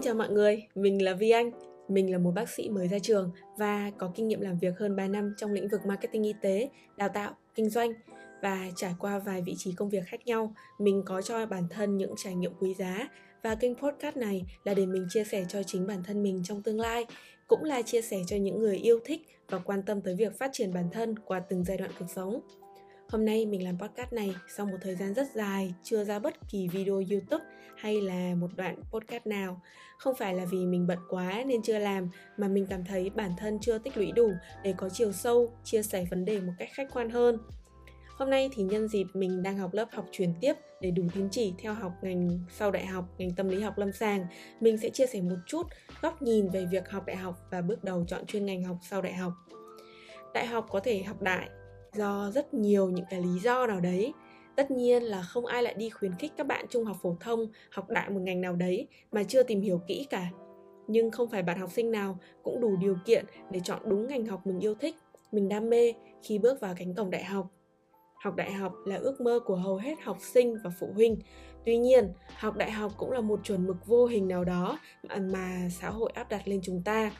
Xin chào mọi người, mình là Vi Anh. Mình là một bác sĩ mới ra trường và có kinh nghiệm làm việc hơn 3 năm trong lĩnh vực marketing y tế, đào tạo, kinh doanh và trải qua vài vị trí công việc khác nhau, mình có cho bản thân những trải nghiệm quý giá và kênh podcast này là để mình chia sẻ cho chính bản thân mình trong tương lai, cũng là chia sẻ cho những người yêu thích và quan tâm tới việc phát triển bản thân qua từng giai đoạn cuộc sống. Hôm nay mình làm podcast này sau một thời gian rất dài chưa ra bất kỳ video YouTube hay là một đoạn podcast nào. Không phải là vì mình bận quá nên chưa làm mà mình cảm thấy bản thân chưa tích lũy đủ để có chiều sâu, chia sẻ vấn đề một cách khách quan hơn. Hôm nay thì nhân dịp mình đang học lớp học truyền tiếp để đủ tín chỉ theo học ngành sau đại học, ngành tâm lý học lâm sàng, mình sẽ chia sẻ một chút góc nhìn về việc học đại học và bước đầu chọn chuyên ngành học sau đại học. Đại học có thể học đại do rất nhiều những cái lý do nào đấy. Tất nhiên là không ai lại đi khuyến khích các bạn trung học phổ thông học đại một ngành nào đấy mà chưa tìm hiểu kỹ cả. Nhưng không phải bạn học sinh nào cũng đủ điều kiện để chọn đúng ngành học mình yêu thích, mình đam mê khi bước vào cánh cổng đại học. Học đại học là ước mơ của hầu hết học sinh và phụ huynh. Tuy nhiên, học đại học cũng là một chuẩn mực vô hình nào đó mà xã hội áp đặt lên chúng ta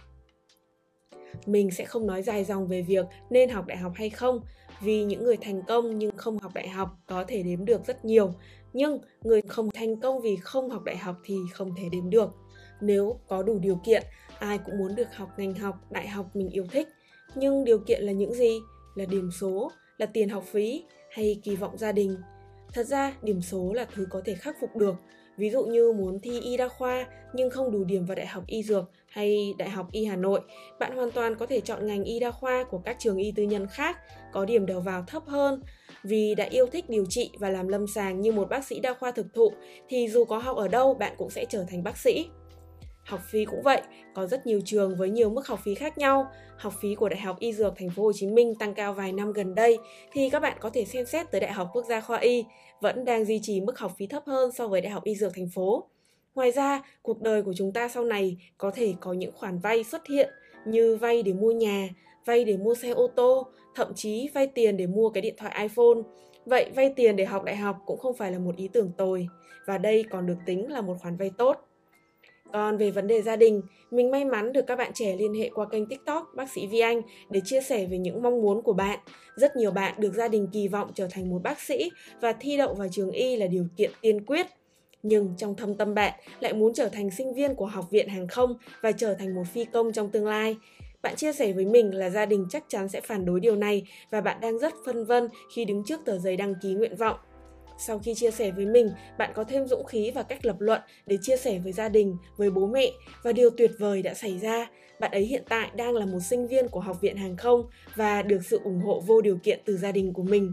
mình sẽ không nói dài dòng về việc nên học đại học hay không, vì những người thành công nhưng không học đại học có thể đếm được rất nhiều. Nhưng người không thành công vì không học đại học thì không thể đếm được. Nếu có đủ điều kiện, ai cũng muốn được học ngành học, đại học mình yêu thích. Nhưng điều kiện là những gì? Là điểm số, là tiền học phí hay kỳ vọng gia đình? Thật ra, điểm số là thứ có thể khắc phục được. Ví dụ như muốn thi y đa khoa nhưng không đủ điểm vào Đại học Y Dược hay Đại học Y Hà Nội, bạn hoàn toàn có thể chọn ngành y đa khoa của các trường y tư nhân khác có điểm đầu vào thấp hơn. Vì đã yêu thích điều trị và làm lâm sàng như một bác sĩ đa khoa thực thụ thì dù có học ở đâu bạn cũng sẽ trở thành bác sĩ. Học phí cũng vậy, có rất nhiều trường với nhiều mức học phí khác nhau. Học phí của Đại học Y Dược Thành phố Hồ Chí Minh tăng cao vài năm gần đây thì các bạn có thể xem xét tới Đại học Quốc gia Khoa Y, vẫn đang duy trì mức học phí thấp hơn so với Đại học Y Dược thành phố. Ngoài ra, cuộc đời của chúng ta sau này có thể có những khoản vay xuất hiện như vay để mua nhà, vay để mua xe ô tô, thậm chí vay tiền để mua cái điện thoại iPhone. Vậy vay tiền để học đại học cũng không phải là một ý tưởng tồi và đây còn được tính là một khoản vay tốt. Còn về vấn đề gia đình, mình may mắn được các bạn trẻ liên hệ qua kênh TikTok bác sĩ Vi Anh để chia sẻ về những mong muốn của bạn. Rất nhiều bạn được gia đình kỳ vọng trở thành một bác sĩ và thi đậu vào trường y là điều kiện tiên quyết. Nhưng trong thâm tâm bạn lại muốn trở thành sinh viên của học viện hàng không và trở thành một phi công trong tương lai. Bạn chia sẻ với mình là gia đình chắc chắn sẽ phản đối điều này và bạn đang rất phân vân khi đứng trước tờ giấy đăng ký nguyện vọng. Sau khi chia sẻ với mình, bạn có thêm dũng khí và cách lập luận để chia sẻ với gia đình, với bố mẹ và điều tuyệt vời đã xảy ra. Bạn ấy hiện tại đang là một sinh viên của Học viện Hàng không và được sự ủng hộ vô điều kiện từ gia đình của mình.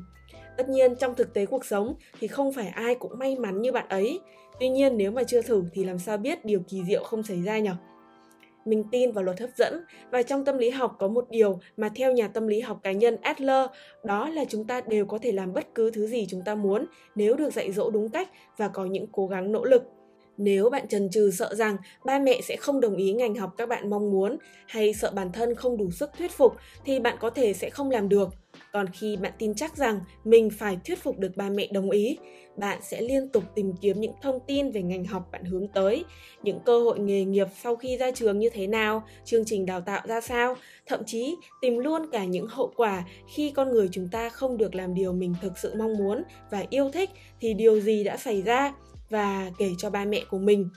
Tất nhiên trong thực tế cuộc sống thì không phải ai cũng may mắn như bạn ấy. Tuy nhiên nếu mà chưa thử thì làm sao biết điều kỳ diệu không xảy ra nhỉ? Mình tin vào luật hấp dẫn và trong tâm lý học có một điều mà theo nhà tâm lý học cá nhân Adler, đó là chúng ta đều có thể làm bất cứ thứ gì chúng ta muốn nếu được dạy dỗ đúng cách và có những cố gắng nỗ lực. Nếu bạn trần trừ sợ rằng ba mẹ sẽ không đồng ý ngành học các bạn mong muốn hay sợ bản thân không đủ sức thuyết phục thì bạn có thể sẽ không làm được còn khi bạn tin chắc rằng mình phải thuyết phục được ba mẹ đồng ý, bạn sẽ liên tục tìm kiếm những thông tin về ngành học bạn hướng tới, những cơ hội nghề nghiệp sau khi ra trường như thế nào, chương trình đào tạo ra sao. Thậm chí tìm luôn cả những hậu quả khi con người chúng ta không được làm điều mình thực sự mong muốn và yêu thích thì điều gì đã xảy ra và kể cho ba mẹ của mình.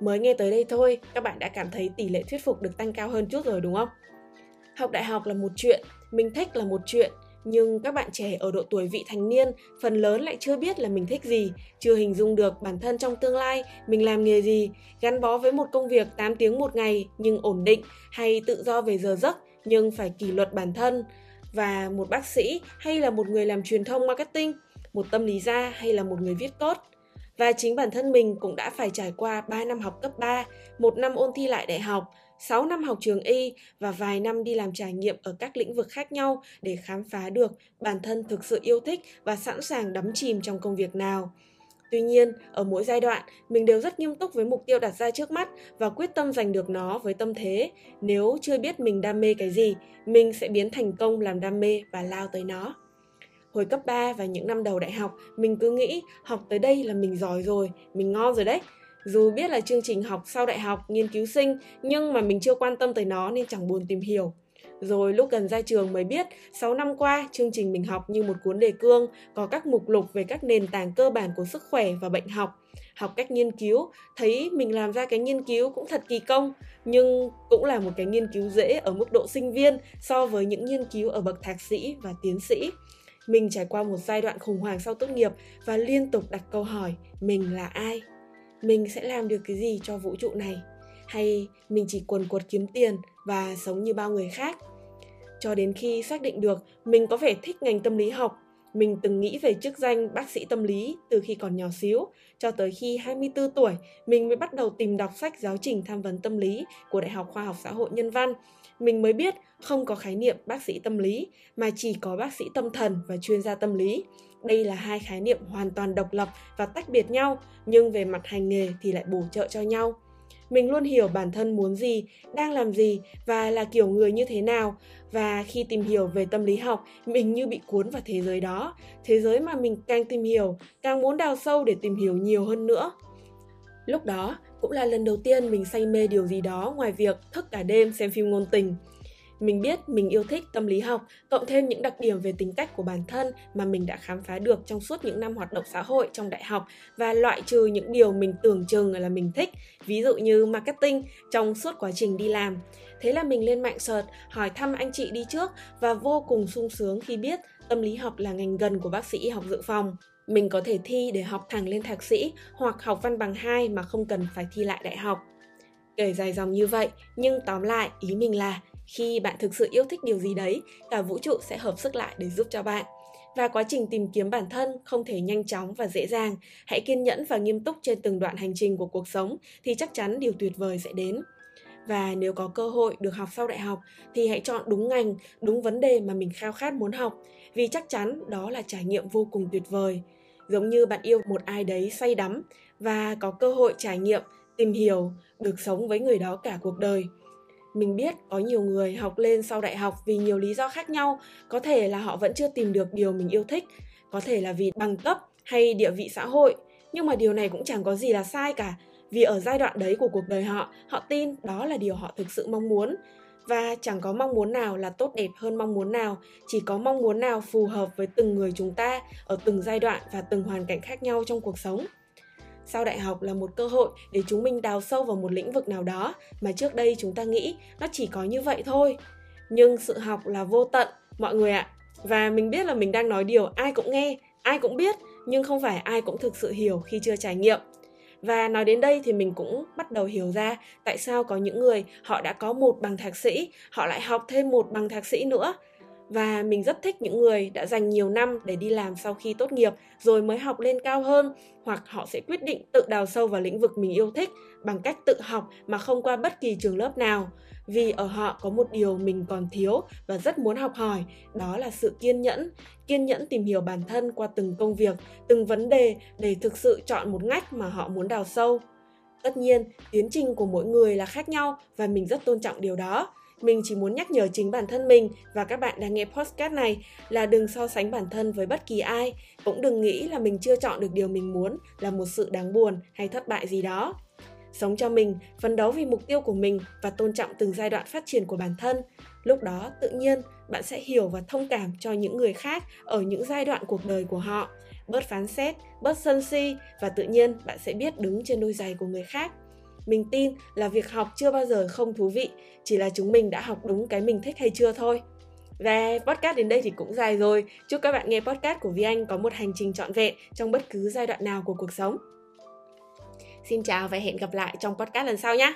Mới nghe tới đây thôi, các bạn đã cảm thấy tỷ lệ thuyết phục được tăng cao hơn chút rồi, đúng không? Học đại học là một chuyện mình thích là một chuyện nhưng các bạn trẻ ở độ tuổi vị thành niên phần lớn lại chưa biết là mình thích gì, chưa hình dung được bản thân trong tương lai mình làm nghề gì, gắn bó với một công việc 8 tiếng một ngày nhưng ổn định hay tự do về giờ giấc nhưng phải kỷ luật bản thân và một bác sĩ hay là một người làm truyền thông marketing, một tâm lý gia hay là một người viết code. Và chính bản thân mình cũng đã phải trải qua 3 năm học cấp 3, một năm ôn thi lại đại học, 6 năm học trường y và vài năm đi làm trải nghiệm ở các lĩnh vực khác nhau để khám phá được bản thân thực sự yêu thích và sẵn sàng đắm chìm trong công việc nào. Tuy nhiên, ở mỗi giai đoạn, mình đều rất nghiêm túc với mục tiêu đặt ra trước mắt và quyết tâm giành được nó với tâm thế. Nếu chưa biết mình đam mê cái gì, mình sẽ biến thành công làm đam mê và lao tới nó. Hồi cấp 3 và những năm đầu đại học, mình cứ nghĩ học tới đây là mình giỏi rồi, mình ngon rồi đấy. Dù biết là chương trình học sau đại học, nghiên cứu sinh, nhưng mà mình chưa quan tâm tới nó nên chẳng buồn tìm hiểu. Rồi lúc gần ra trường mới biết, 6 năm qua, chương trình mình học như một cuốn đề cương, có các mục lục về các nền tảng cơ bản của sức khỏe và bệnh học. Học cách nghiên cứu, thấy mình làm ra cái nghiên cứu cũng thật kỳ công, nhưng cũng là một cái nghiên cứu dễ ở mức độ sinh viên so với những nghiên cứu ở bậc thạc sĩ và tiến sĩ. Mình trải qua một giai đoạn khủng hoảng sau tốt nghiệp và liên tục đặt câu hỏi mình là ai? Mình sẽ làm được cái gì cho vũ trụ này? Hay mình chỉ quần quật kiếm tiền và sống như bao người khác? Cho đến khi xác định được mình có vẻ thích ngành tâm lý học, mình từng nghĩ về chức danh bác sĩ tâm lý từ khi còn nhỏ xíu, cho tới khi 24 tuổi, mình mới bắt đầu tìm đọc sách giáo trình tham vấn tâm lý của Đại học Khoa học Xã hội Nhân văn mình mới biết không có khái niệm bác sĩ tâm lý mà chỉ có bác sĩ tâm thần và chuyên gia tâm lý. Đây là hai khái niệm hoàn toàn độc lập và tách biệt nhau, nhưng về mặt hành nghề thì lại bổ trợ cho nhau. Mình luôn hiểu bản thân muốn gì, đang làm gì và là kiểu người như thế nào. Và khi tìm hiểu về tâm lý học, mình như bị cuốn vào thế giới đó. Thế giới mà mình càng tìm hiểu, càng muốn đào sâu để tìm hiểu nhiều hơn nữa. Lúc đó, cũng là lần đầu tiên mình say mê điều gì đó ngoài việc thức cả đêm xem phim ngôn tình. Mình biết mình yêu thích tâm lý học, cộng thêm những đặc điểm về tính cách của bản thân mà mình đã khám phá được trong suốt những năm hoạt động xã hội trong đại học và loại trừ những điều mình tưởng chừng là mình thích, ví dụ như marketing trong suốt quá trình đi làm. Thế là mình lên mạng search, hỏi thăm anh chị đi trước và vô cùng sung sướng khi biết tâm lý học là ngành gần của bác sĩ học dự phòng. Mình có thể thi để học thẳng lên thạc sĩ hoặc học văn bằng 2 mà không cần phải thi lại đại học. Kể dài dòng như vậy, nhưng tóm lại ý mình là khi bạn thực sự yêu thích điều gì đấy, cả vũ trụ sẽ hợp sức lại để giúp cho bạn. Và quá trình tìm kiếm bản thân không thể nhanh chóng và dễ dàng. Hãy kiên nhẫn và nghiêm túc trên từng đoạn hành trình của cuộc sống thì chắc chắn điều tuyệt vời sẽ đến. Và nếu có cơ hội được học sau đại học thì hãy chọn đúng ngành, đúng vấn đề mà mình khao khát muốn học vì chắc chắn đó là trải nghiệm vô cùng tuyệt vời giống như bạn yêu một ai đấy say đắm và có cơ hội trải nghiệm tìm hiểu được sống với người đó cả cuộc đời mình biết có nhiều người học lên sau đại học vì nhiều lý do khác nhau, có thể là họ vẫn chưa tìm được điều mình yêu thích, có thể là vì bằng cấp hay địa vị xã hội. Nhưng mà điều này cũng chẳng có gì là sai cả, vì ở giai đoạn đấy của cuộc đời họ họ tin đó là điều họ thực sự mong muốn. Và chẳng có mong muốn nào là tốt đẹp hơn mong muốn nào, chỉ có mong muốn nào phù hợp với từng người chúng ta ở từng giai đoạn và từng hoàn cảnh khác nhau trong cuộc sống sau đại học là một cơ hội để chúng mình đào sâu vào một lĩnh vực nào đó mà trước đây chúng ta nghĩ nó chỉ có như vậy thôi. Nhưng sự học là vô tận, mọi người ạ. Và mình biết là mình đang nói điều ai cũng nghe, ai cũng biết, nhưng không phải ai cũng thực sự hiểu khi chưa trải nghiệm. Và nói đến đây thì mình cũng bắt đầu hiểu ra tại sao có những người họ đã có một bằng thạc sĩ, họ lại học thêm một bằng thạc sĩ nữa và mình rất thích những người đã dành nhiều năm để đi làm sau khi tốt nghiệp, rồi mới học lên cao hơn, hoặc họ sẽ quyết định tự đào sâu vào lĩnh vực mình yêu thích bằng cách tự học mà không qua bất kỳ trường lớp nào. Vì ở họ có một điều mình còn thiếu và rất muốn học hỏi, đó là sự kiên nhẫn. Kiên nhẫn tìm hiểu bản thân qua từng công việc, từng vấn đề để thực sự chọn một ngách mà họ muốn đào sâu. Tất nhiên, tiến trình của mỗi người là khác nhau và mình rất tôn trọng điều đó mình chỉ muốn nhắc nhở chính bản thân mình và các bạn đang nghe podcast này là đừng so sánh bản thân với bất kỳ ai, cũng đừng nghĩ là mình chưa chọn được điều mình muốn là một sự đáng buồn hay thất bại gì đó. Sống cho mình, phấn đấu vì mục tiêu của mình và tôn trọng từng giai đoạn phát triển của bản thân. Lúc đó, tự nhiên, bạn sẽ hiểu và thông cảm cho những người khác ở những giai đoạn cuộc đời của họ. Bớt phán xét, bớt sân si và tự nhiên bạn sẽ biết đứng trên đôi giày của người khác mình tin là việc học chưa bao giờ không thú vị, chỉ là chúng mình đã học đúng cái mình thích hay chưa thôi và podcast đến đây thì cũng dài rồi. Chúc các bạn nghe podcast của Vi Anh có một hành trình trọn vẹn trong bất cứ giai đoạn nào của cuộc sống. Xin chào và hẹn gặp lại trong podcast lần sau nhé.